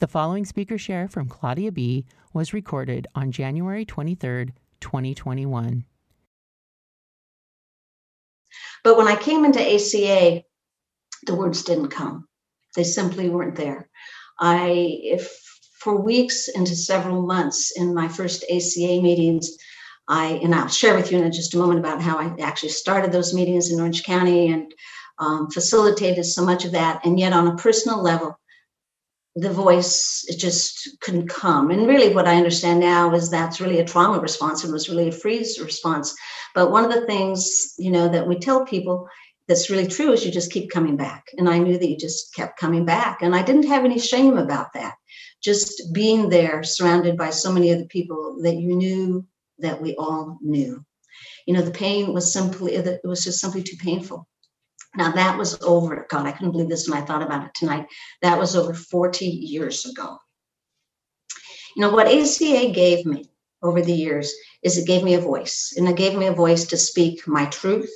The following speaker share from Claudia B. was recorded on January 23, 2021. But when I came into ACA, the words didn't come. They simply weren't there. I, if for weeks into several months in my first ACA meetings, I, and I'll share with you in just a moment about how I actually started those meetings in Orange County and um, facilitated so much of that. And yet, on a personal level, the voice it just couldn't come. And really what i understand now is that's really a trauma response. And was really a freeze response. But one of the things you know that we tell people that's really true is you just keep coming back. And i knew that you just kept coming back. And i didn't have any shame about that. Just being there surrounded by so many other people that you knew that we all knew. You know the pain was simply it was just simply too painful now that was over, God, I couldn't believe this when I thought about it tonight. That was over 40 years ago. You know, what ACA gave me over the years is it gave me a voice, and it gave me a voice to speak my truth,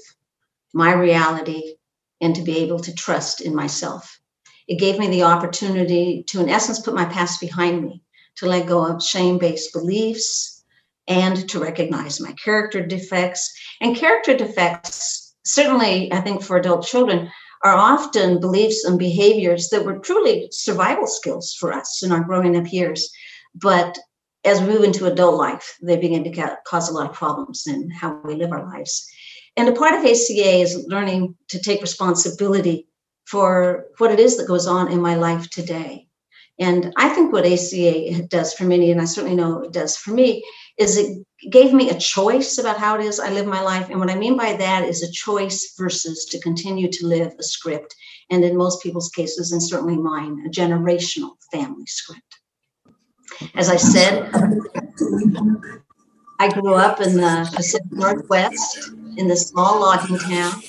my reality, and to be able to trust in myself. It gave me the opportunity to, in essence, put my past behind me, to let go of shame based beliefs, and to recognize my character defects. And character defects certainly, I think for adult children, are often beliefs and behaviors that were truly survival skills for us in our growing up years. But as we move into adult life, they begin to cause a lot of problems in how we live our lives. And a part of ACA is learning to take responsibility for what it is that goes on in my life today. And I think what ACA does for many, and I certainly know it does for me, is it gave me a choice about how it is I live my life. And what I mean by that is a choice versus to continue to live a script. And in most people's cases, and certainly mine, a generational family script. As I said, I grew up in the Pacific Northwest in the small logging town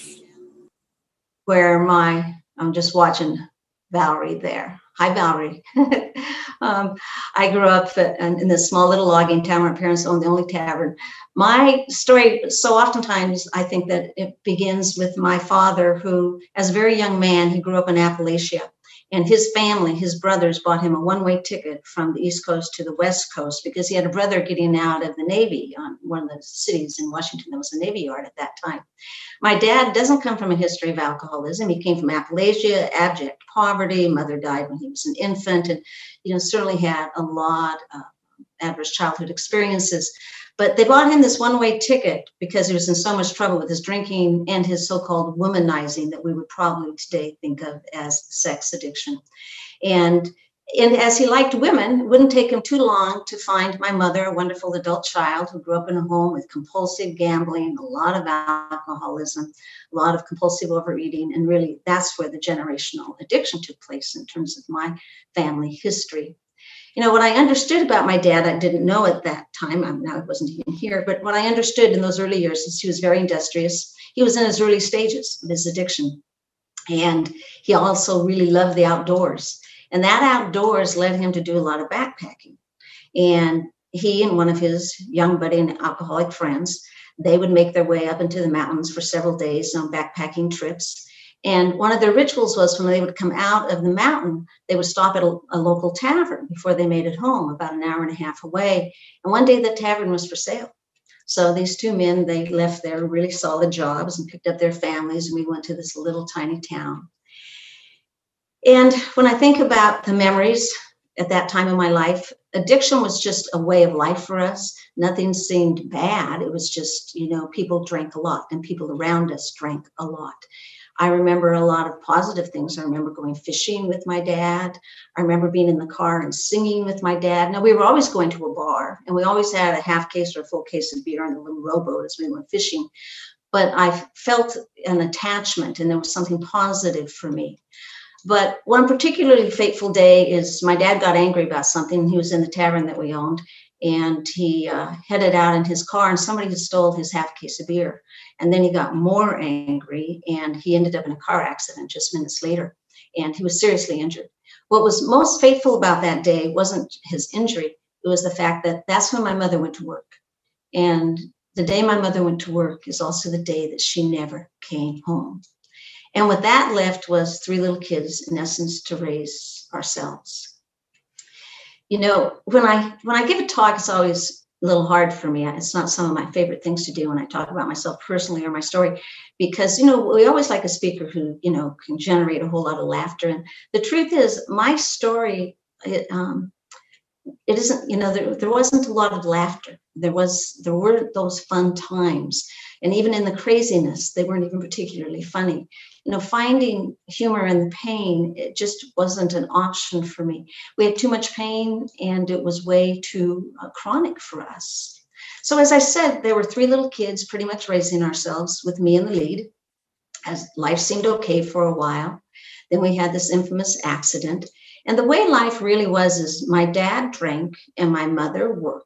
where my, I'm just watching Valerie there. Hi, Valerie. um, I grew up in, in this small little logging town my parents owned the only tavern. My story, so oftentimes, I think that it begins with my father, who, as a very young man, he grew up in Appalachia and his family, his brothers, bought him a one-way ticket from the East Coast to the West Coast because he had a brother getting out of the Navy on one of the cities in Washington. There was a Navy yard at that time. My dad doesn't come from a history of alcoholism. He came from Appalachia, abject poverty. Mother died when he was an infant, and you know certainly had a lot of adverse childhood experiences. But they bought him this one way ticket because he was in so much trouble with his drinking and his so called womanizing that we would probably today think of as sex addiction. And and as he liked women, it wouldn't take him too long to find my mother, a wonderful adult child who grew up in a home with compulsive gambling, a lot of alcoholism, a lot of compulsive overeating. And really, that's where the generational addiction took place in terms of my family history you know, what I understood about my dad, I didn't know at that time. I'm now I wasn't even here, but what I understood in those early years is he was very industrious. He was in his early stages of his addiction. And he also really loved the outdoors. And that outdoors led him to do a lot of backpacking. And he and one of his young buddy and alcoholic friends, they would make their way up into the mountains for several days on backpacking trips. And one of their rituals was when they would come out of the mountain, they would stop at a, a, local tavern before they made it home, about an hour and a half away. And one day the tavern was for sale. So these two men, they left their really solid jobs and picked up their families, and we went to this little tiny town. And when I think about the memories at that time in my life, addiction was just a way of life for us. Nothing seemed bad. It was just, you know, people drank a lot and people around us drank a lot. I remember a lot of positive things. I remember going fishing with my dad. I remember being in the car and singing with my dad. Now, we were always going to a bar, and we always had a half case or a full case of beer on the little rowboat as we went fishing. But I felt an attachment, and there was something positive for me. But one particularly fateful day is my dad got angry about something. He was in the tavern that we owned, and he uh, headed out in his car, and somebody had stole his half case of beer. And then he got more angry, and he ended up in a car accident just minutes later, and he was seriously injured. What was most fateful about that day wasn't his injury; it was the fact that that's when my mother went to work, and the day my mother went to work is also the day that she never came home. And what that left was three little kids, in essence, to raise ourselves. You know, when I when I give a talk, it's always a little hard for me. It's not some of my favorite things to do when I talk about myself personally or my story, because you know we always like a speaker who you know can generate a whole lot of laughter. And the truth is, my story, it, um, it isn't. You know, there, there wasn't a lot of laughter. There was there were those fun times, and even in the craziness, they weren't even particularly funny you know, finding humor in the pain, it just wasn't an option for me. We had too much pain and it was way too uh, chronic for us. So, as I said, there were three little kids pretty much raising ourselves with me in the lead, as life seemed okay for a while. Then we had this infamous accident. And the way life really was is my dad drank and my mother worked.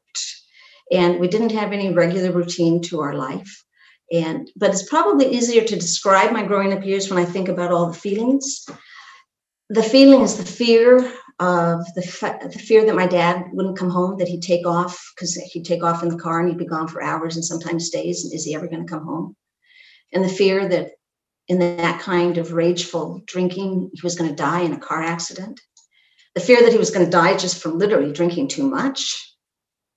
And we didn't have any regular routine to our life and but it's probably easier to describe my growing up years when i think about all the feelings. The feeling is the fear of the, the fear that my dad wouldn't come home that he'd take off because he'd take off in the car and he'd be gone for hours and sometimes days. And is he ever going to come home? And the fear that in that kind of rageful drinking he was going to die in a car accident. The fear that he was going to die just from literally drinking too much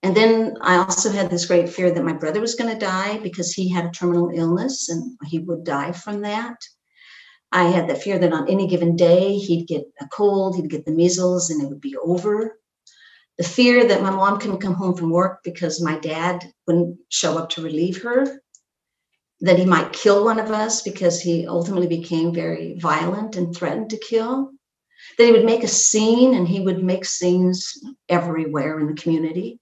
and then I also had this great fear that my brother was going to die because he had a terminal illness and he would die from that. I had the fear that on any given day he'd get a cold, he'd get the measles, and it would be over. The fear that my mom couldn't come home from work because my dad wouldn't show up to relieve her, that he might kill one of us because he ultimately became very violent and threatened to kill, that he would make a scene and he would make scenes everywhere in the community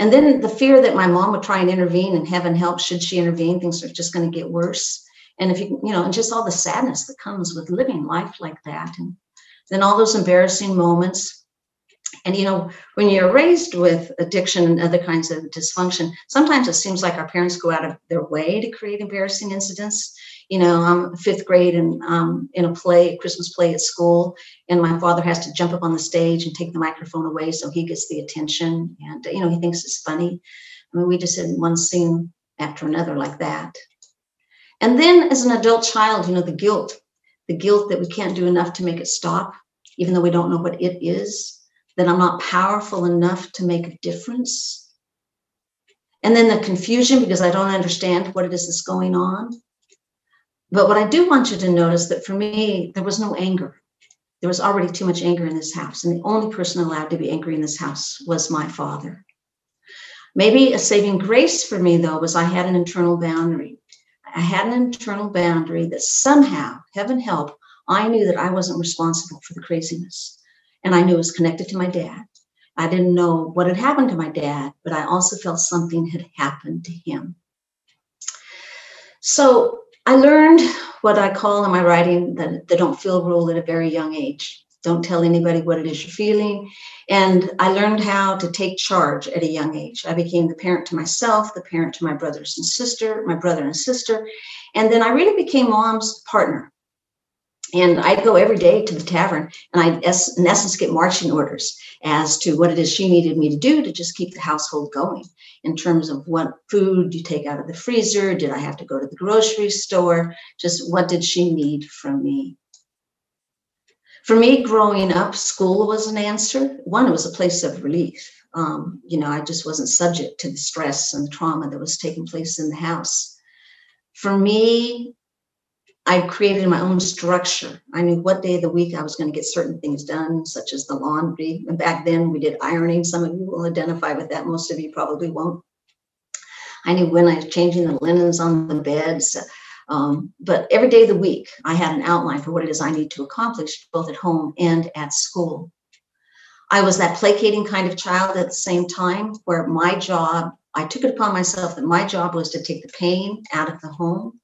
and then the fear that my mom would try and intervene and heaven help, should she intervene, things are just going to get worse. And if you, you know, and just all the sadness that comes with living life like that. And then all those embarrassing moments. And, you know, when you're raised with addiction and other kinds of dysfunction, sometimes it seems like our parents go out of their way to create embarrassing incidents you know, I'm fifth grade and um, in a play, Christmas play at school, and my father has to jump up on the stage and take the microphone away so he gets the attention, and you know, he thinks it's funny. I mean, we just had one scene after another like that. And then, as an adult child, you know, the guilt, the guilt that we can't do enough to make it stop, even though we don't know what it is, that I'm not powerful enough to make a difference. And then the confusion because I don't understand what it is that's going on. But what I do want you to notice that for me, there was no anger. There was already too much anger in this house. And the only person allowed to be angry in this house was my father. Maybe a saving grace for me, though, was I had an internal boundary. I had an internal boundary that somehow, heaven help, I knew that I wasn't responsible for the craziness. And I knew it was connected to my dad. I didn't know what had happened to my dad, but I also felt something had happened to him. So I learned what I call in my writing the, the don't feel rule at a very young age. Don't tell anybody what it is you're feeling. And I learned how to take charge at a young age. I became the parent to myself, the parent to my brothers and sister, my brother and sister. And then I really became mom's partner. And I'd go every day to the tavern and I'd, in essence, get marching orders as to what it is she needed me to do to just keep the household going in terms of what food you take out of the freezer. Did I have to go to the grocery store? Just what did she need from me? For me, growing up, school was an answer. One, it was a place of relief. Um, you know, I just wasn't subject to the stress and the trauma that was taking place in the house. For me, I created my own structure. I knew what day of the week I was going to get certain things done, such as the laundry. And back then we did ironing. Some of you will identify with that. Most of you probably won't. I knew when I was changing the linens on the beds. Um, but every day of the week, I had an outline for what it is I need to accomplish, both at home and at school. I was that placating kind of child at the same time, where my job, I took it upon myself that my job was to take the pain out of the home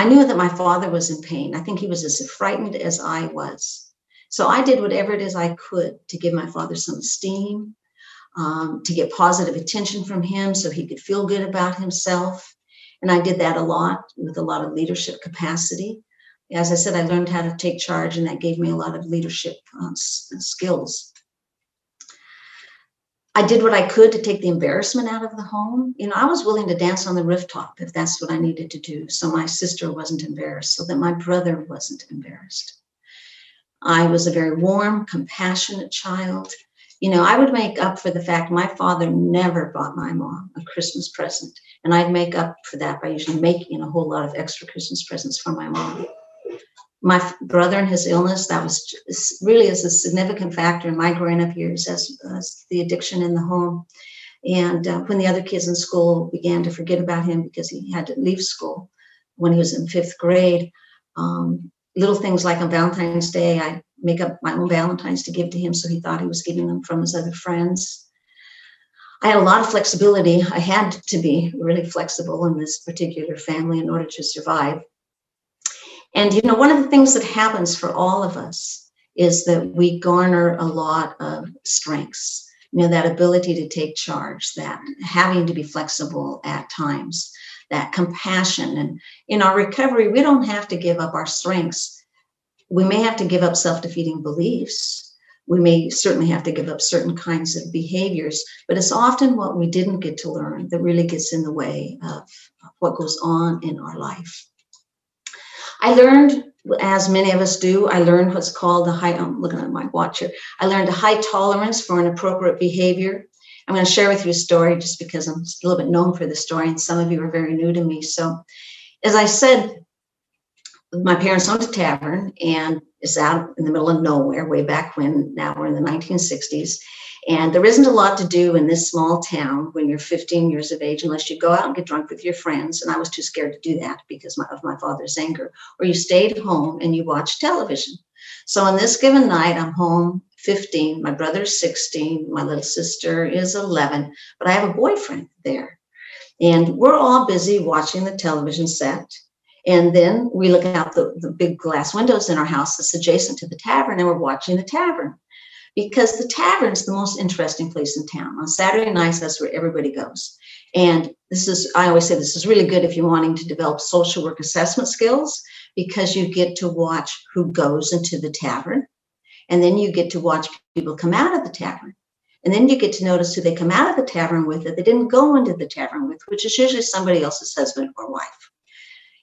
I knew that my father was in pain. I think he was as frightened as I was. So I did whatever it is I could to give my father some esteem, um, to get positive attention from him so he could feel good about himself. And I did that a lot with a lot of leadership capacity. As I said, I learned how to take charge, and that gave me a lot of leadership uh, skills. I did what I could to take the embarrassment out of the home. You know, I was willing to dance on the rooftop if that's what I needed to do. So my sister wasn't embarrassed, so that my brother wasn't embarrassed. I was a very warm, compassionate child. You know, I would make up for the fact my father never bought my mom a Christmas present. And I'd make up for that by usually making a whole lot of extra Christmas presents for my mom my brother and his illness that was really is a significant factor in my growing up years as, as the addiction in the home and uh, when the other kids in school began to forget about him because he had to leave school when he was in fifth grade um, little things like on valentine's day i make up my own valentines to give to him so he thought he was getting them from his other friends I had a lot of flexibility. I had to be really flexible in this particular family in order to survive. And, you know, one of the things that happens for all of us is that we garner a lot of strengths, you know, that ability to take charge, that having to be flexible at times, that compassion. And in our recovery, we don't have to give up our strengths. We may have to give up self defeating beliefs. We may certainly have to give up certain kinds of behaviors, but it's often what we didn't get to learn that really gets in the way of what goes on in our life. I learned, as many of us do, I learned what's called the high, I'm looking at my watch here. I learned a high tolerance for inappropriate behavior. I'm going to share with you a story just because I'm a little bit known for this story, and some of you are very new to me. So, as I said, my parents owned a tavern, and it's out in the middle of nowhere way back when. Now we're in the 1960s. And there isn't a lot to do in this small town when you're 15 years of age unless you go out and get drunk with your friends. And I was too scared to do that because of my father's anger. Or you stayed home and you watched television. So on this given night, I'm home 15, my brother's 16, my little sister is 11, but I have a boyfriend there. And we're all busy watching the television set. And then we look out the, the big glass windows in our house that's adjacent to the tavern, and we're watching the tavern because the tavern's the most interesting place in town. On Saturday nights, that's where everybody goes. And this is, I always say, this is really good if you're wanting to develop social work assessment skills because you get to watch who goes into the tavern. And then you get to watch people come out of the tavern. And then you get to notice who they come out of the tavern with that they didn't go into the tavern with, which is usually somebody else's husband or wife.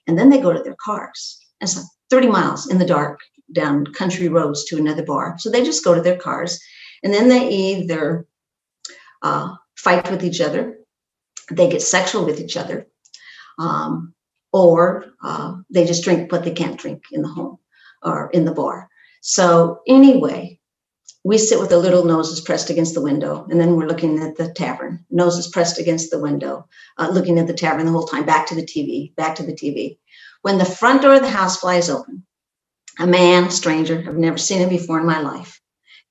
And then they go to their cars. And it's like 30 miles in the dark down country roads to another bar. So they just go to their cars and then they either uh, fight with each other, they get sexual with each other, um, or uh, they just drink what they can't drink in the home or in the bar. So, anyway, we sit with the little noses pressed against the window, and then we're looking at the tavern, noses pressed against the window, uh, looking at the tavern the whole time, back to the TV, back to the TV. When the front door of the house flies open, a man, stranger, I've never seen him before in my life,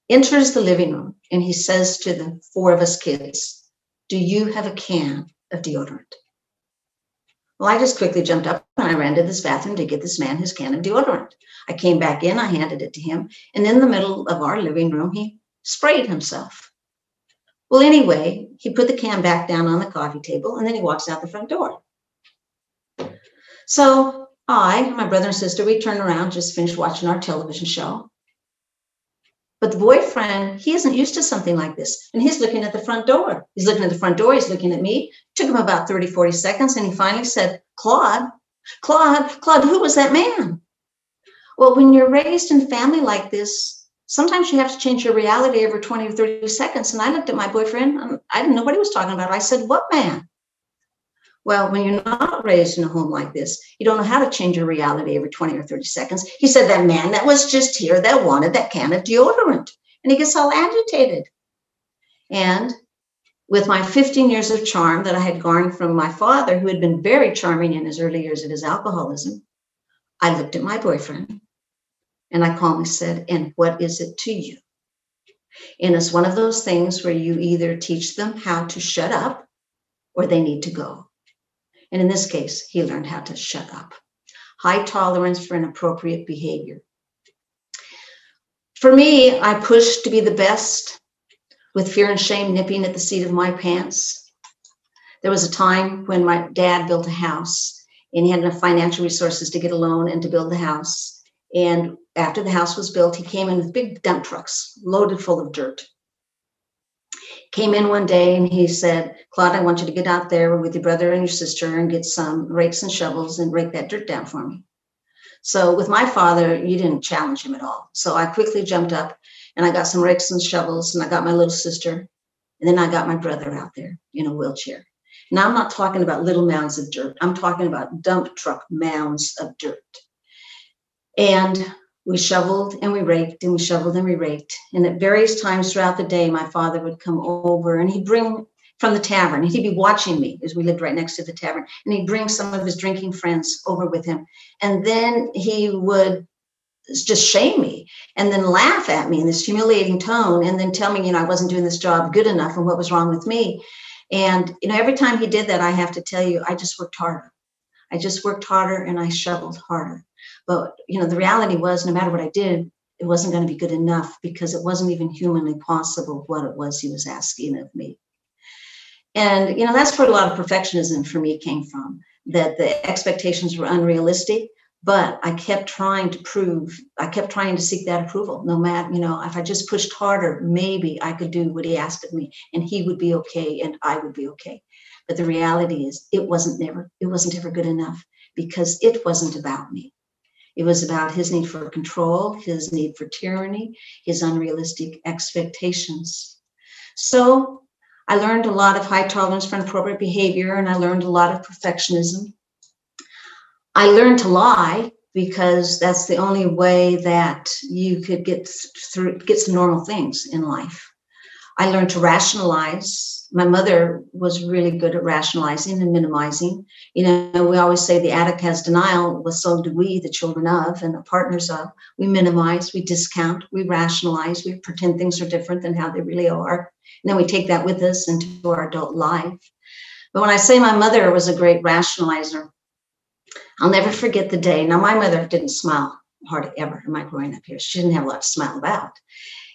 enters the living room and he says to the four of us kids, Do you have a can of deodorant? Well, I just quickly jumped up and I ran to this bathroom to get this man his can of deodorant. I came back in, I handed it to him, and in the middle of our living room, he sprayed himself. Well, anyway, he put the can back down on the coffee table and then he walks out the front door. So I, my brother and sister, we turned around, just finished watching our television show. But the boyfriend, he isn't used to something like this. And he's looking at the front door. He's looking at the front door. He's looking at me. Took him about 30, 40 seconds. And he finally said, Claude, Claude, Claude, who was that man? Well, when you're raised in family like this, sometimes you have to change your reality every 20 or 30 seconds. And I looked at my boyfriend. And I didn't know what he was talking about. I said, What man? Well, when you're not raised in a home like this, you don't know how to change your reality every 20 or 30 seconds. He said, That man that was just here that wanted that can of deodorant. And he gets all agitated. And with my 15 years of charm that I had garnered from my father, who had been very charming in his early years of his alcoholism, I looked at my boyfriend and I calmly said, And what is it to you? And it's one of those things where you either teach them how to shut up or they need to go. And in this case, he learned how to shut up. High tolerance for inappropriate behavior. For me, I pushed to be the best with fear and shame nipping at the seat of my pants. There was a time when my dad built a house and he had enough financial resources to get a loan and to build the house. And after the house was built, he came in with big dump trucks loaded full of dirt. Came in one day and he said, Claude, I want you to get out there with your brother and your sister and get some rakes and shovels and rake that dirt down for me. So with my father, you didn't challenge him at all. So I quickly jumped up and I got some rakes and shovels and I got my little sister and then I got my brother out there in a wheelchair. Now I'm not talking about little mounds of dirt. I'm talking about dump truck mounds of dirt. And we shoveled and we raked and we shoveled and we raked. And at various times throughout the day, my father would come over and he'd bring from the tavern. He'd be watching me as we lived right next to the tavern. And he'd bring some of his drinking friends over with him. And then he would just shame me and then laugh at me in this humiliating tone and then tell me, you know, I wasn't doing this job good enough and what was wrong with me. And, you know, every time he did that, I have to tell you, I just worked harder. I just worked harder and I shoveled harder. But, you know, the reality was no matter what I did, it wasn't going to be good enough because it wasn't even humanly possible what it was he was asking of me. And, you know, that's where a lot of perfectionism for me came from, that the expectations were unrealistic but I kept trying to prove, I kept trying to seek that approval. No matter, you know, if I just pushed harder, maybe I could do what he asked of me and he would be okay and I would be okay. But the reality is it wasn't never, it wasn't ever good enough because it wasn't about me. It was about his need for control, his need for tyranny, his unrealistic expectations. So I learned a lot of high tolerance for inappropriate behavior and I learned a lot of perfectionism. I learned to lie because that's the only way that you could get through get some normal things in life. I learned to rationalize. My mother was really good at rationalizing and minimizing. You know, we always say the addict has denial, well, so do we, the children of and the partners of. We minimize, we discount, we rationalize, we pretend things are different than how they really are. And then we take that with us into our adult life. But when I say my mother was a great rationalizer, I'll never forget the day. Now, my mother didn't smile hardly ever in my growing up here. She didn't have a lot to smile about.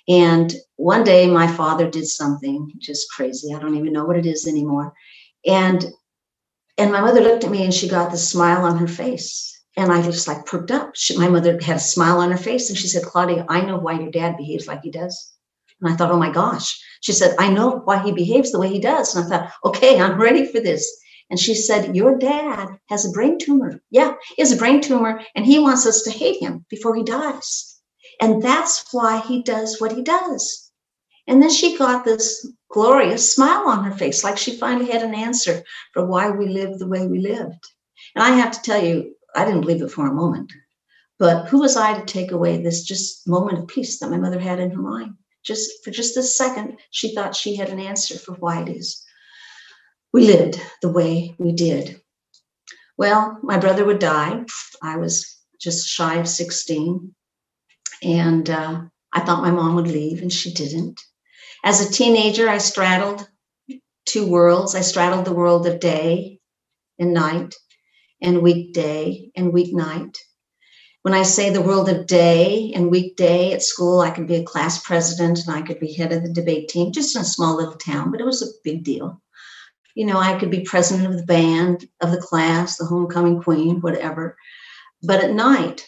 And one day, my father did something just crazy. I don't even know what it is anymore. And and my mother looked at me and she got this smile on her face. And I just like perked up. She, my mother had a smile on her face and she said, Claudia, I know why your dad behaves like he does. And I thought, oh my gosh. She said, I know why he behaves the way he does. And I thought, okay, I'm ready for this. And she said, Your dad has a brain tumor. Yeah, he has a brain tumor, and he wants us to hate him before he dies. And that's why he does what he does. And then she got this glorious smile on her face, like she finally had an answer for why we lived the way we lived. And I have to tell you, I didn't believe it for a moment. But who was I to take away this just moment of peace that my mother had in her mind? Just for just a second, she thought she had an answer for why it is we lived the way we did. Well, my brother would die. I was just shy of 16. And uh, I thought my mom would leave, and she didn't. As a teenager, I straddled two worlds. I straddled the world of day and night, and weekday and weeknight. When I say the world of day and weekday at school, I could be a class president and I could be head of the debate team, just in a small little town, but it was a big deal you know, I could be president of the band, of the class, the homecoming queen, whatever. But at night,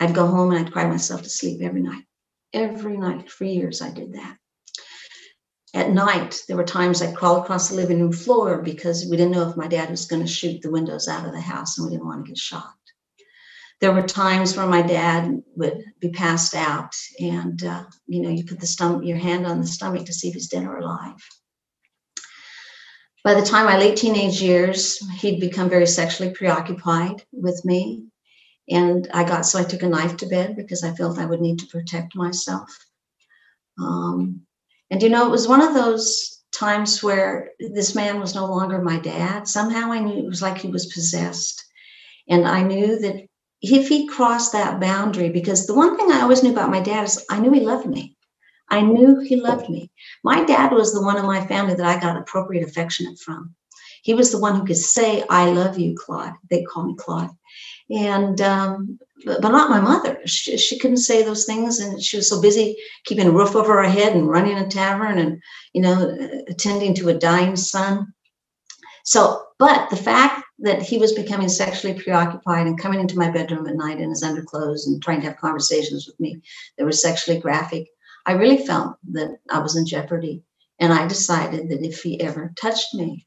I'd go home and I'd cry myself to sleep every night. Every night for years, I did that. At night, there were times I'd crawl across the living room floor because we didn't know if my dad was going to shoot the windows out of the house and we didn't want to get shot. There were times where my dad would be passed out, and uh, you know, you put the stomach, your hand on the stomach to see if he's dead or alive by the time my late teenage years, he'd become very sexually preoccupied with me. And I got so I took a knife to bed because I felt I would need to protect myself. Um, and you know, it was one of those times where this man was no longer my dad. Somehow I knew it was like he was possessed. And I knew that if he crossed that boundary, because the one thing I always knew about my dad is I knew he loved me. I knew he loved me. My dad was the one in my family that I got appropriate affectionate from. He was the one who could say, I love you, Claude. They call me Claude. And um, but not my mother. She, she couldn't say those things, and she was so busy keeping a roof over her head and running a tavern and you know attending to a dying son. So, but the fact that he was becoming sexually preoccupied and coming into my bedroom at night in his underclothes and trying to have conversations with me that were sexually graphic, I really felt that I was in jeopardy. And I decided that if he ever touched me,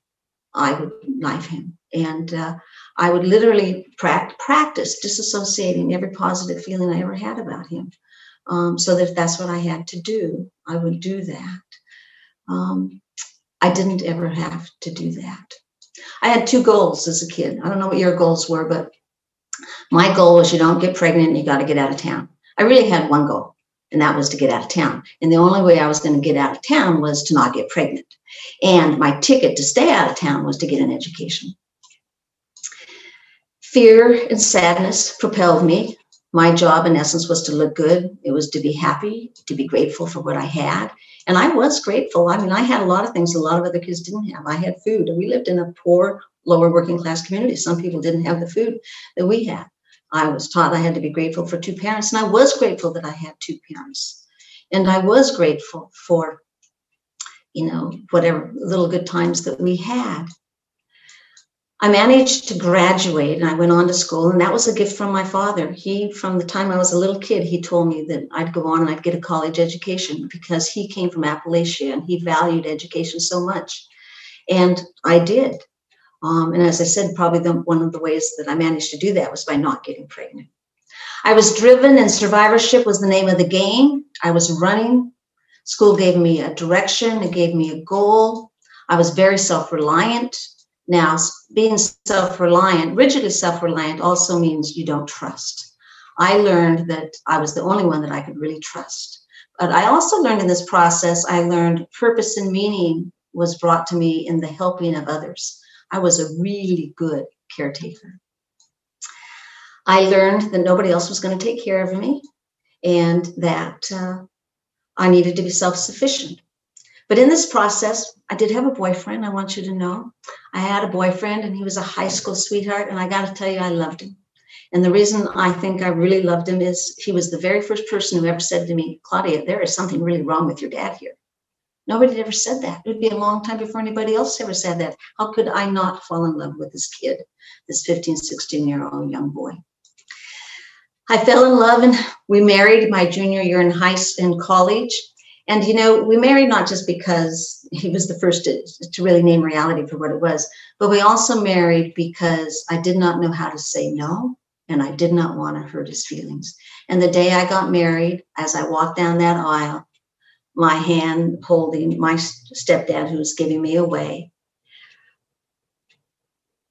I would knife him. And uh, I would literally pra- practice disassociating every positive feeling I ever had about him. Um, so that if that's what I had to do, I would do that. Um, I didn't ever have to do that. I had two goals as a kid. I don't know what your goals were, but my goal was you don't get pregnant and you got to get out of town. I really had one goal, and that was to get out of town. And the only way I was going to get out of town was to not get pregnant. And my ticket to stay out of town was to get an education. Fear and sadness propelled me. My job, in essence, was to look good. It was to be happy, to be grateful for what I had. And I was grateful. I mean, I had a lot of things a lot of other kids didn't have. I had food. We lived in a poor, lower working class community. Some people didn't have the food that we had. I was taught I had to be grateful for two parents, and I was grateful that I had two parents. And I was grateful for, you know, whatever little good times that we had. I managed to graduate and I went on to school, and that was a gift from my father. He, from the time I was a little kid, he told me that I'd go on and I'd get a college education because he came from Appalachia and he valued education so much. And I did. Um, and as I said, probably the, one of the ways that I managed to do that was by not getting pregnant. I was driven, and survivorship was the name of the game. I was running. School gave me a direction, it gave me a goal. I was very self reliant. Now, being self reliant, rigidly self reliant, also means you don't trust. I learned that I was the only one that I could really trust. But I also learned in this process, I learned purpose and meaning was brought to me in the helping of others. I was a really good caretaker. I learned that nobody else was going to take care of me and that uh, I needed to be self sufficient. But in this process, I did have a boyfriend, I want you to know. I had a boyfriend and he was a high school sweetheart. And I got to tell you, I loved him. And the reason I think I really loved him is he was the very first person who ever said to me, Claudia, there is something really wrong with your dad here. Nobody ever said that. It would be a long time before anybody else ever said that. How could I not fall in love with this kid, this 15, 16 year old young boy? I fell in love and we married my junior year in high school in college. And, you know, we married not just because he was the first to, to really name reality for what it was, but we also married because I did not know how to say no and I did not want to hurt his feelings. And the day I got married, as I walked down that aisle, my hand holding my stepdad who was giving me away,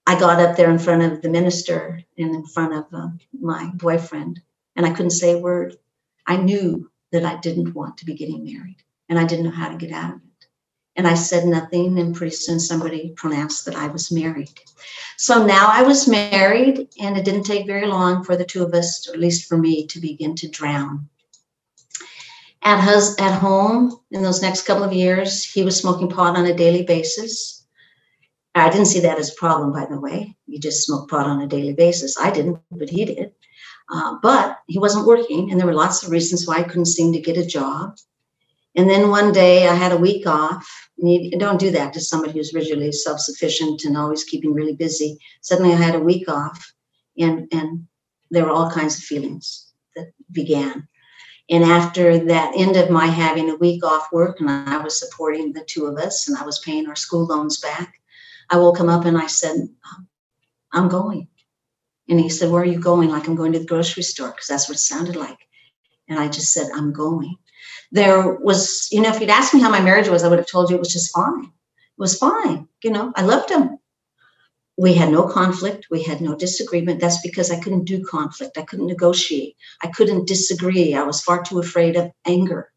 I got up there in front of the minister and in front of uh, my boyfriend, and I couldn't say a word. I knew that I didn't want to be getting married and I didn't know how to get out of it. And I said nothing, and pretty soon somebody pronounced that I was married. So now I was married, and it didn't take very long for the two of us, or at least for me, to begin to drown. At, hus- at home, in those next couple of years, he was smoking pot on a daily basis. I didn't see that as a problem, by the way. You just smoke pot on a daily basis. I didn't, but he did. Uh, but he wasn't working, and there were lots of reasons why I couldn't seem to get a job. And then one day I had a week off. And you don't do that to somebody who's rigidly self sufficient and always keeping really busy. Suddenly I had a week off, and, and there were all kinds of feelings that began. And after that end of my having a week off work, and I was supporting the two of us, and I was paying our school loans back, I woke him up and I said, I'm going. And he said, Where are you going? Like, I'm going to the grocery store, because that's what it sounded like. And I just said, I'm going. There was, you know, if you'd asked me how my marriage was, I would have told you it was just fine. It was fine. You know, I loved him. We had no conflict. We had no disagreement. That's because I couldn't do conflict. I couldn't negotiate. I couldn't disagree. I was far too afraid of anger.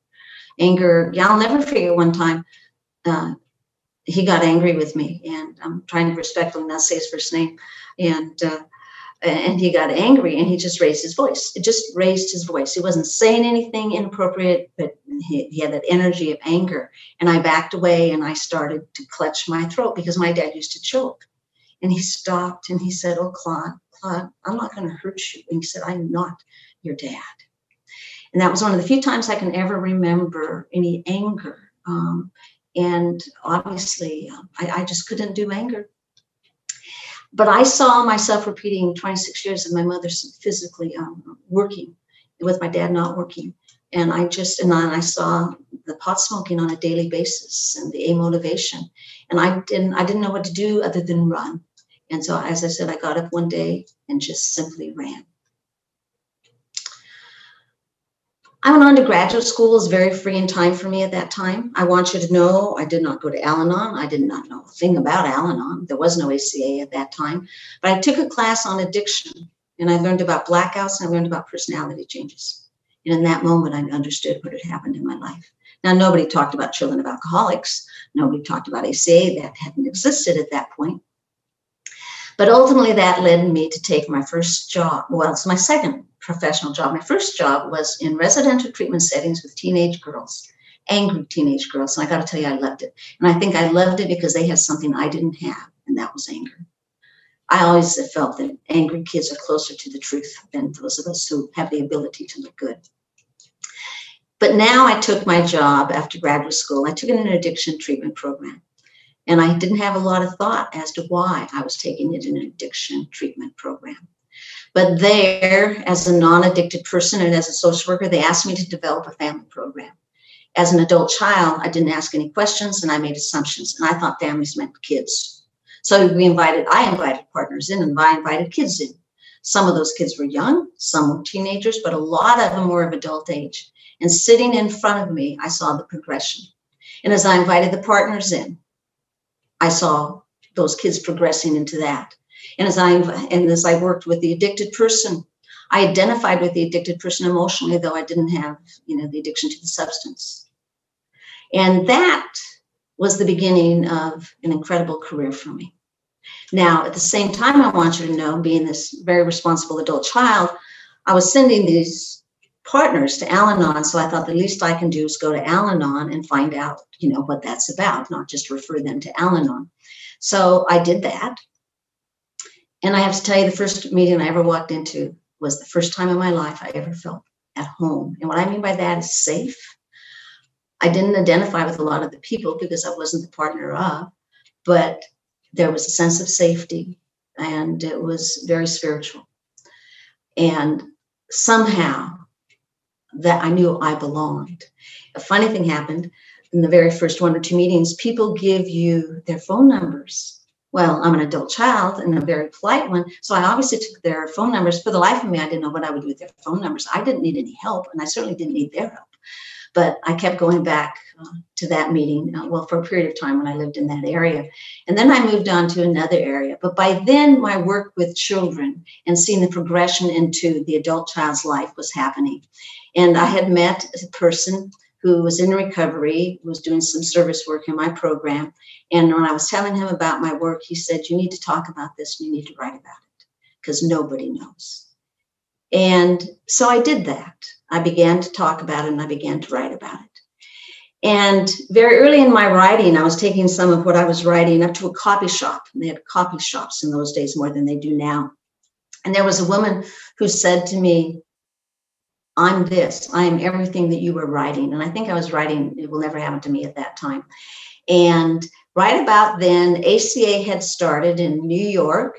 Anger, yeah, I'll never forget one time. Uh, he got angry with me, and I'm trying to respectfully not say his first name. And uh, and he got angry and he just raised his voice. It just raised his voice. He wasn't saying anything inappropriate, but he, he, had that energy of anger. And I backed away and I started to clutch my throat because my dad used to choke. And he stopped and he said, Oh, Claude, Claude, I'm not going to hurt you. And he said, I'm not your dad. And that was one of the few times I can ever remember any anger. Um, and obviously, um, I, I just couldn't do anger. But I saw myself repeating 26 years of my mother physically um, working with my dad not working. And I just, and then I saw the pot smoking on a daily basis and the amotivation. And I didn't, I didn't know what to do other than run. And so, as I said, I got up one day and just simply ran. I went on to graduate school. It was very free in time for me at that time. I want you to know I did not go to Al Anon. I did not know a thing about Al Anon. There was no ACA at that time. But I took a class on addiction and I learned about blackouts and I learned about personality changes. And in that moment, I understood what had happened in my life. Now, nobody talked about children of alcoholics. Nobody talked about ACA. That hadn't existed at that point. But ultimately, that led me to take my first job. Well, it's my second professional job. My first job was in residential treatment settings with teenage girls, angry teenage girls. And I got to tell you, I loved it. And I think I loved it because they had something I didn't have, and that was anger. I always felt that angry kids are closer to the truth than those of us who have the ability to look good. But now I took my job after graduate school. I took an addiction treatment program. And I didn't have a lot of thought as to why I was taking it in an addiction treatment program. But there, as a non addicted person and as a social worker, they asked me to develop a family program. As an adult child, I didn't ask any questions and I made assumptions. And I thought families meant kids. So we invited, I invited partners in and I invited kids in. Some of those kids were young, some were teenagers, but a lot of them were of adult age. And sitting in front of me, I saw the progression. And as I invited the partners in, I saw those kids progressing into that. And as I and as I worked with the addicted person, I identified with the addicted person emotionally, though I didn't have, you know, the addiction to the substance. And that was the beginning of an incredible career for me. Now, at the same time, I want you to know, being this very responsible adult child, I was sending these partners to Al Anon. So I thought the least I can do is go to Al Anon and find out, you know, what that's about, not just refer them to Al Anon. So I did that. And I have to tell you, the first meeting I ever walked into was the first time in my life I ever felt at home. And what I mean by that is safe. I didn't identify with a lot of the people because I wasn't the partner of, but there was a sense of safety and it was very spiritual. And somehow that I knew I belonged. A funny thing happened in the very first one or two meetings. People give you their phone numbers. Well, I'm an adult child and a very polite one. So I obviously took their phone numbers. For the life of me, I didn't know what I would do with their phone numbers. I didn't need any help, and I certainly didn't need their help. But I kept going back uh, to that meeting, uh, well, for a period of time when I lived in that area. And then I moved on to another area. But by then, my work with children and seeing the progression into the adult child's life was happening. And I had met a person who was in recovery, was doing some service work in my program. And when I was telling him about my work, he said, You need to talk about this, you need to write about it because nobody knows. And so I did that. I began to talk about it and I began to write about it. And very early in my writing, I was taking some of what I was writing up to a copy shop. And they had copy shops in those days more than they do now. And there was a woman who said to me, I'm this, I am everything that you were writing. And I think I was writing, it will never happen to me at that time. And right about then, ACA had started in New York,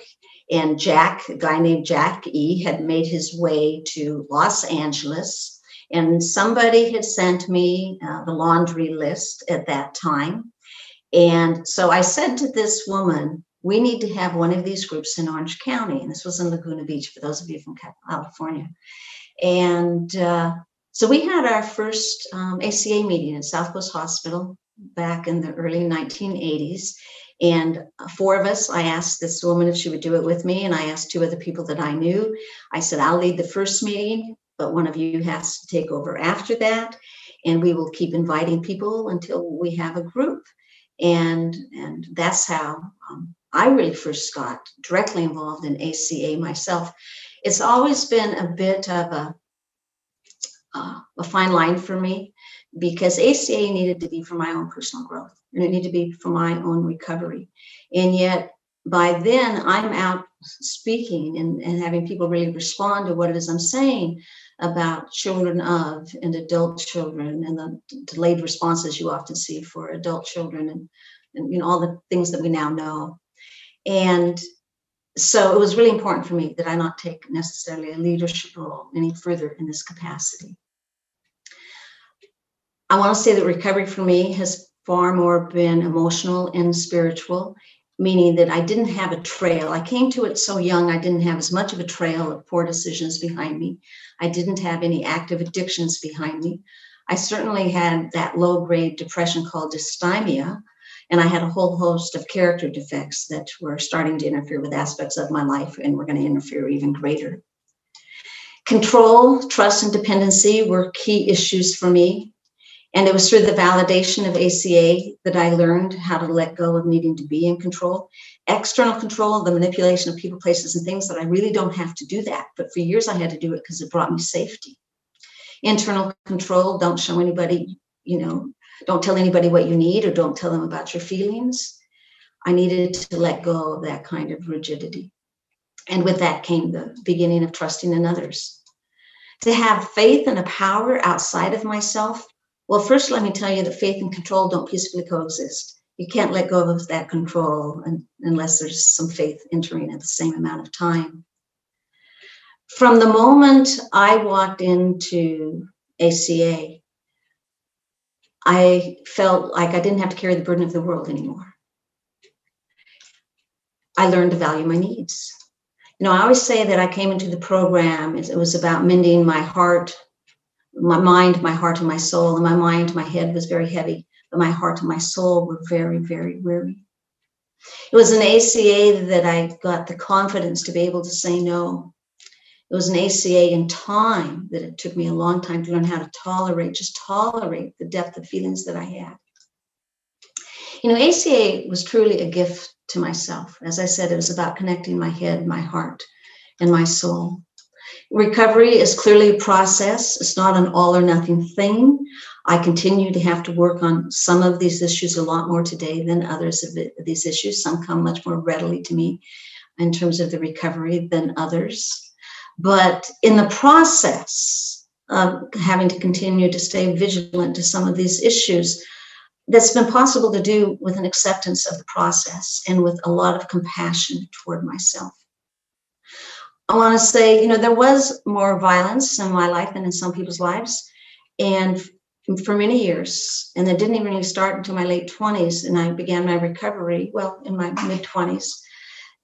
and Jack, a guy named Jack E., had made his way to Los Angeles. And somebody had sent me uh, the laundry list at that time. And so I said to this woman, we need to have one of these groups in Orange County. And this was in Laguna Beach, for those of you from California. And uh, so we had our first um, ACA meeting at South Coast Hospital back in the early 1980s. And four of us, I asked this woman if she would do it with me, and I asked two other people that I knew. I said, I'll lead the first meeting, but one of you has to take over after that. And we will keep inviting people until we have a group. And, and that's how um, I really first got directly involved in ACA myself it's always been a bit of a uh, a fine line for me because ACA needed to be for my own personal growth and it needed to be for my own recovery. And yet by then I'm out speaking and, and having people really respond to what it is I'm saying about children of and adult children and the delayed responses you often see for adult children and, and you know all the things that we now know and so it was really important for me that i not take necessarily a leadership role any further in this capacity i want to say that recovery for me has far more been emotional and spiritual meaning that I didn't have a trail. I came to it so young, I didn't have as much of a trail of poor decisions behind me. I didn't have any active addictions behind me. I certainly had that low grade depression called dysthymia, and I had a whole host of character defects that were starting to interfere with aspects of my life and were going to interfere even greater. Control, trust, and dependency were key issues for me. And it was through the validation of ACA that I learned how to let go of needing to be in control. External control, the manipulation of people, places, and things that I really don't have to do that. But for years, I had to do it because it brought me safety. Internal control, don't show anybody, you know, don't tell anybody what you need or don't tell them about your feelings. I needed to let go of that kind of rigidity. And with that came the beginning of trusting in others. To have faith in a power outside of myself well, first, let me tell you that faith and control don't peacefully coexist. You can't let go of that control unless there's some faith entering at the same amount of time. From the moment I walked into ACA, I felt like I didn't have to carry the burden of the world anymore. I learned to value my needs. You know, I always say that I came into the program, it was about mending my heart my mind, my heart, and my soul. And my mind, my head was very heavy, but my heart and my soul were very, very weary. It was an ACA that I got the confidence to be able to say no. It was an ACA in time that it took me a long time to learn how to tolerate, just tolerate the depth of feelings that I had. You know, ACA was truly a gift to myself. As I said, it was about connecting my head, my heart, and my soul. Recovery is clearly a process, it's not an all or nothing thing. I continue to have to work on some of these issues a lot more today than others of these issues. Some come much more readily to me in terms of the recovery than others. But in the process of having to continue to stay vigilant to some of these issues, that's been possible to do with an acceptance of the process and with a lot of compassion toward myself. I want to say, you know, there was more violence in my life than in some people's lives. And for many years, and it didn't even start until my late 20s, and I began my recovery, well, in my mid 20s,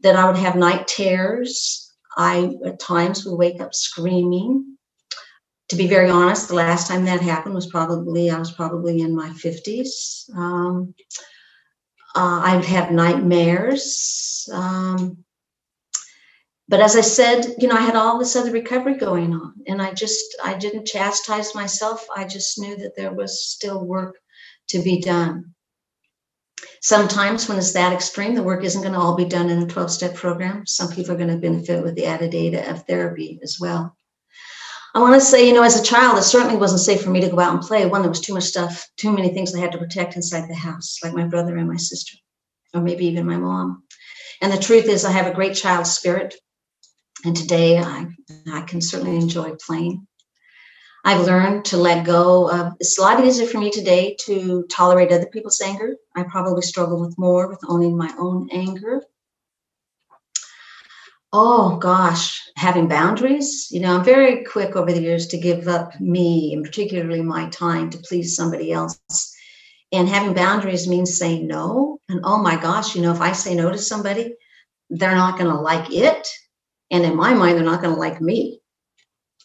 that I would have night terrors. I at times would wake up screaming. To be very honest, the last time that happened was probably, I was probably in my 50s. Um, uh, I would have nightmares. Um, but as I said, you know, I had all this other recovery going on, and I just I didn't chastise myself. I just knew that there was still work to be done. Sometimes when it's that extreme, the work isn't going to all be done in a 12 step program. Some people are going to benefit with the added data of therapy as well. I want to say, you know, as a child, it certainly wasn't safe for me to go out and play. One, there was too much stuff, too many things I had to protect inside the house, like my brother and my sister, or maybe even my mom. And the truth is, I have a great child spirit. And today I, I can certainly enjoy playing. I've learned to let go of it's a lot easier for me today to tolerate other people's anger. I probably struggle with more with owning my own anger. Oh gosh, having boundaries. You know, I'm very quick over the years to give up me and particularly my time to please somebody else. And having boundaries means saying no. And oh my gosh, you know, if I say no to somebody, they're not going to like it and in my mind, they're not going to like me.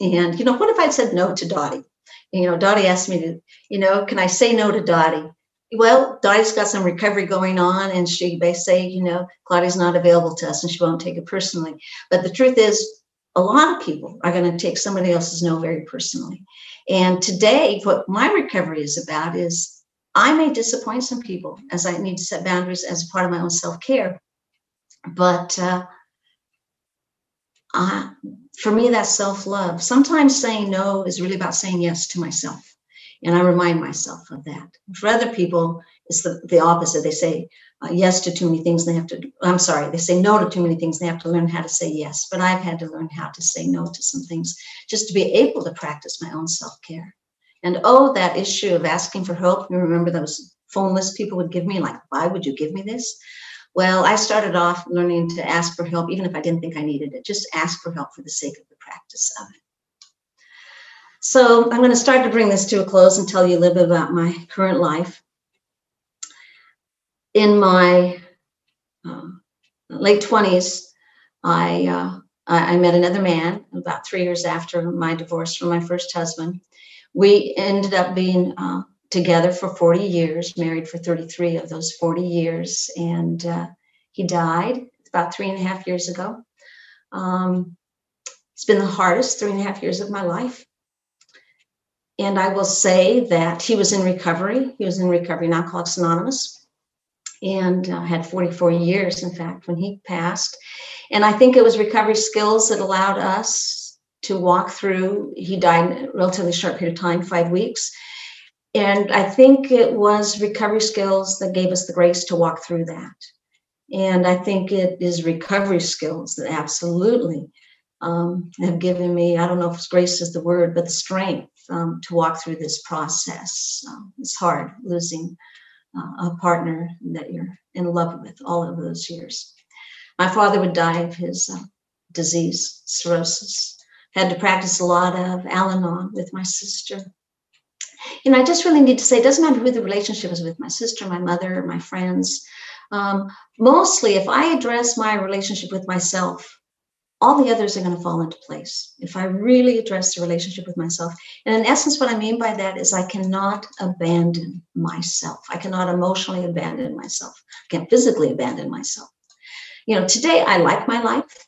And, you know, what if I'd said no to Dottie? You know, Dottie asked me to, you know, can I say no to Dottie? Well, Dottie's got some recovery going on, and she may say, you know, Claudia's not available to us and she won't take it personally. But the truth is, a lot of people are going to take somebody else's no very personally. And today, what my recovery is about is I may disappoint some people as I need to set boundaries as part of my own self care. But uh, for me, that's self love. Sometimes saying no is really about saying yes to myself. And I remind myself of that. For other people, it's the, the opposite. They say, uh, yes to too many things. They have to, I'm sorry, they say no to too many things. They have to learn how to say yes. But I've had to learn how to say no to some things just to be able to practice my own self care. And oh, that issue of asking for help. You remember those phone lists people would give me, like, why would you give me this? Well, I started off learning to ask for help, even if I didn't think I needed it, just ask for help for the sake of the practice of it. So I'm going to start to bring this to a close and tell you a little bit about my current life. In my uh, late 20s, I, uh, I met another man about three years after my divorce from my first husband. We ended up being uh, together for 40 years, married for 33 of those 40 years, and uh, he died about three and a half years ago. Um, it's been the hardest three and a half years of my life. And I will say that he was in recovery. He was in recovery, Alcoholics Anonymous, and uh, had 44 years, in fact, when he passed. And I think it was recovery skills that allowed us to walk through. He died in a relatively short period of time, five weeks and I think it was recovery skills that gave us the grace to walk through that. And I think it is recovery skills that absolutely um, have given me, I don't know if grace is the word, but the strength um, to walk through this process. Um, it's hard losing uh, a partner that you're in love with all of those years. My father would die of his uh, disease, cirrhosis. Had to practice a lot of Al Anon with my sister and I just really need to say, it doesn't matter who the relationship is with my sister, my mother, my friends. Um, mostly, if I address my relationship with myself, all the others are going to fall into place. If I really address the relationship with myself. And in essence, what I mean by that is I cannot abandon myself. I cannot emotionally abandon myself. I can't physically abandon myself. You know, today I like my life.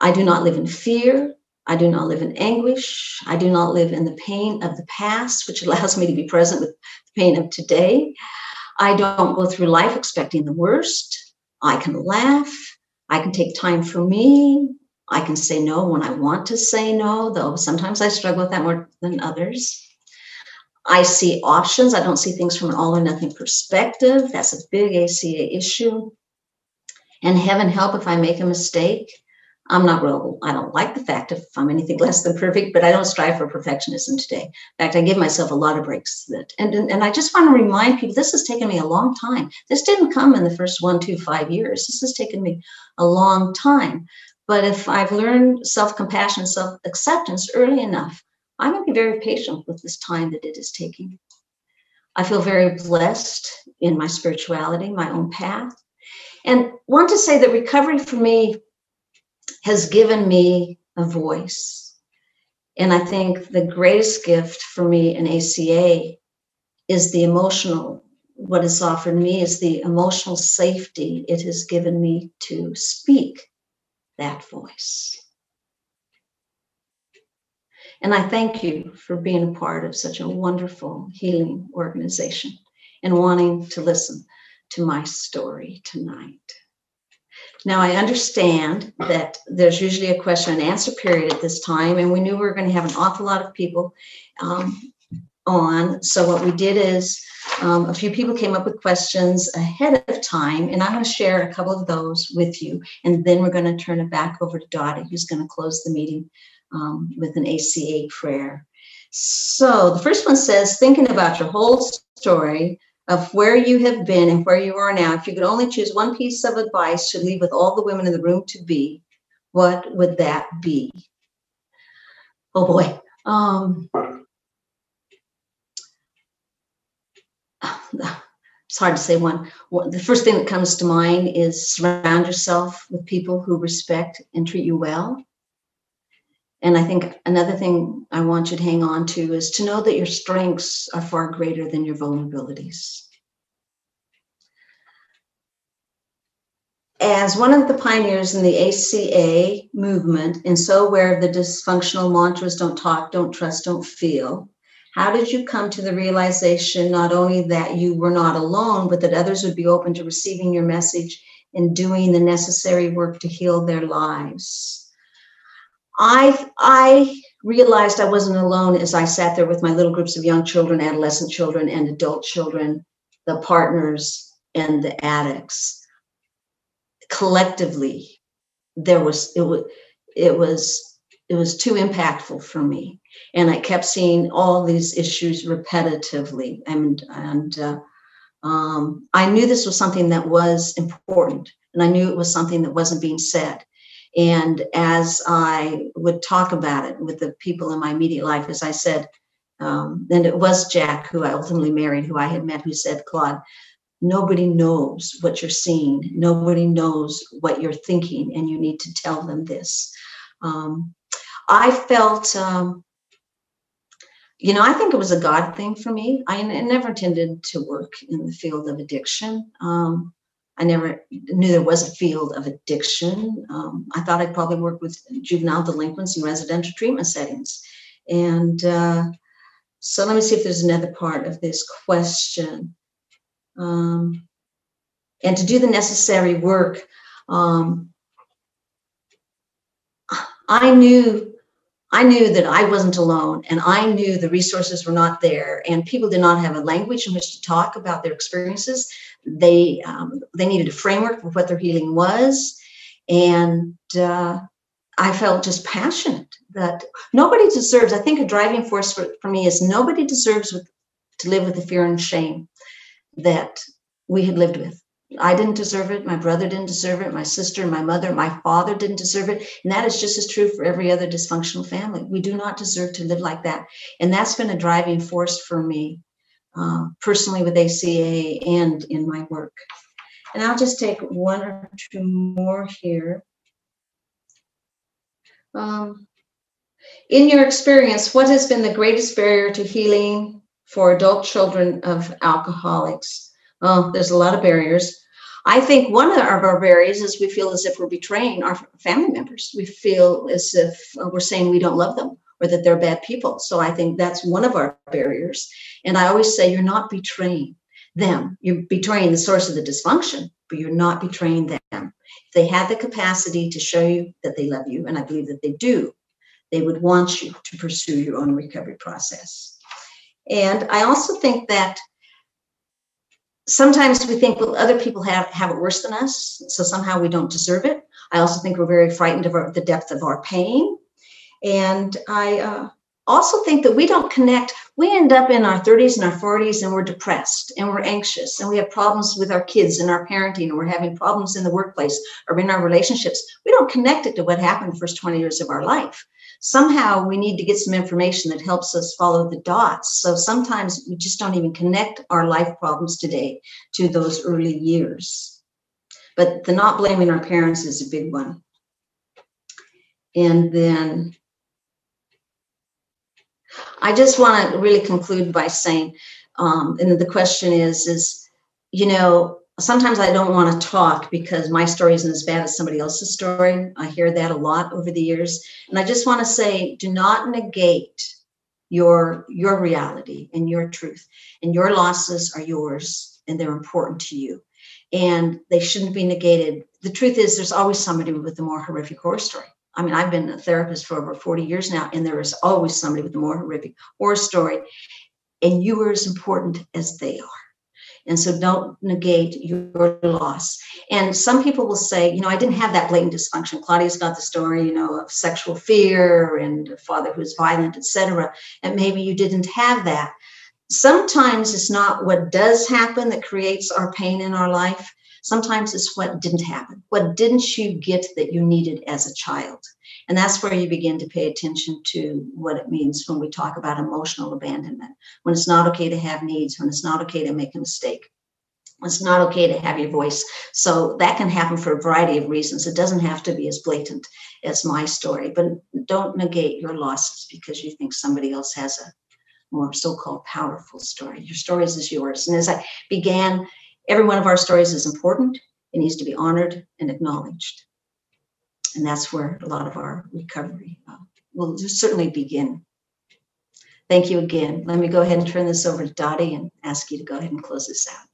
I do not live in fear. I do not live in anguish. I do not live in the pain of the past, which allows me to be present with the pain of today. I don't go through life expecting the worst. I can laugh. I can take time for me. I can say no when I want to say no, though sometimes I struggle with that more than others. I see options. I don't see things from an all or nothing perspective. That's a big ACA issue. And heaven help if I make a mistake. I'm not real, I don't like the fact if I'm anything less than perfect, but I don't strive for perfectionism today. In fact, I give myself a lot of breaks that, and, and, and I just want to remind people this has taken me a long time. This didn't come in the first one, two, five years. This has taken me a long time. But if I've learned self compassion, self acceptance early enough, I'm going to be very patient with this time that it is taking. I feel very blessed in my spirituality, my own path. And want to say that recovery for me has given me a voice. And I think the greatest gift for me in ACA is the emotional, what has offered me is the emotional safety it has given me to speak that voice. And I thank you for being a part of such a wonderful healing organization and wanting to listen to my story tonight. Now, I understand that there's usually a question and answer period at this time, and we knew we were going to have an awful lot of people um, on. So, what we did is um, a few people came up with questions ahead of time, and I'm going to share a couple of those with you. And then we're going to turn it back over to Dottie, who's going to close the meeting um, with an ACA prayer. So, the first one says, thinking about your whole story, of where you have been and where you are now, if you could only choose one piece of advice to leave with all the women in the room to be, what would that be? Oh boy. Um, it's hard to say one. The first thing that comes to mind is surround yourself with people who respect and treat you well. And I think another thing I want you to hang on to is to know that your strengths are far greater than your vulnerabilities. As one of the pioneers in the ACA movement and so aware of the dysfunctional mantras don't talk, don't trust, don't feel, how did you come to the realization not only that you were not alone, but that others would be open to receiving your message and doing the necessary work to heal their lives? I I realized I wasn't alone as I sat there with my little groups of young children, adolescent children, and adult children, the partners, and the addicts. Collectively there was it was it was it was too impactful for me. And i kept seeing all these issues repetitively. And and uh, um, i knew this was something that was important and i knew it was something that wasn't being said and as i would talk about it with the people in my immediate life as i said um, and it was jack who i ultimately married who i had met who said claude nobody knows what you're seeing. Nobody knows what you're thinking and you need to tell them this. Um, i felt um, you know i think it was a god thing for me. I, never intended to work in the field of addiction. Um, i never knew there was a field of addiction um, i thought i'd probably work with juvenile delinquents in residential treatment settings and uh, so let me see if there's another part of this question um, and to do the necessary work. Um, I knew I knew that I wasn't alone and I knew the resources were not there and people did not have a language in which to talk about their experiences. They um, they needed a framework for what their healing was. And uh, I felt just passionate that nobody deserves, I think a driving force for, for me is nobody deserves with, to live with the fear and shame that we had lived with. I didn't deserve it. My brother didn't deserve it. My sister, my mother, my father didn't deserve it. And that is just as true for every other dysfunctional family. We do not deserve to live like that. And that's been a driving force for me uh, personally with ACA and in my work. And I'll just take one or two more here. Um, in your experience, what has been the greatest barrier to healing for adult children of alcoholics? Oh, there's a lot of barriers. I think one of our barriers is we feel as if we're betraying our family members. We feel as if uh, we're saying we don't love them or that they're bad people. So I think that's one of our barriers. And I always say you're not betraying them. You're betraying the source of the dysfunction, but you're not betraying them. If they had the capacity to show you that they love you, and I believe that they do, they would want you to pursue your own recovery process. And I also think that sometimes we think, well, other people have, have it worse than us, so somehow we don't deserve it. I also think we're very frightened of our, the depth of our pain. And I uh, also think that we don't connect. We end up in our 30s and our 40s and we're depressed and we're anxious and we have problems with our kids and our parenting and we're having problems in the workplace or in our relationships. We don't connect it to what happened the first 20 years of our life somehow we need to get some information that helps us follow the dots. So sometimes we just don't even connect our life problems today to those early years. But the not blaming our parents is a big one. And then I just want to really conclude by saying, um, and the question is, is, you know, sometimes I don't want to talk because my story isn't as bad as somebody else's story. I hear that a lot over the years. And I just want to say do not negate your your reality and your truth. And your losses are yours and they're important to you. And they shouldn't be negated. The truth is there's always somebody with a more horrific horror story. I mean, I've been a therapist for over 40 years now, and there is always somebody with a more horrific horror story. And you are as important as they are. And so don't negate your loss. And some people will say, you know, I didn't have that blatant dysfunction. Claudia's got the story, you know, of sexual fear and a father who's violent, etc. And maybe you didn't have that. Sometimes it's not what does happen that creates our pain in our life. Sometimes it's what didn't happen. What didn't you get that you needed as a child? And that's where you begin to pay attention to what it means when we talk about emotional abandonment, when it's not okay to have needs, when it's not okay to make a mistake. It's not okay to have your voice. So that can happen for a variety of reasons. It doesn't have to be as blatant as my story, but don't negate your losses because you think somebody else has a more so-called powerful story. Your stories is yours. And as I began, every one of our stories is important. It needs to be honored and acknowledged and that's where a lot of our recovery uh, will certainly begin. Thank you again. Let me go ahead and turn this over to Dottie and ask you to go ahead and close this out.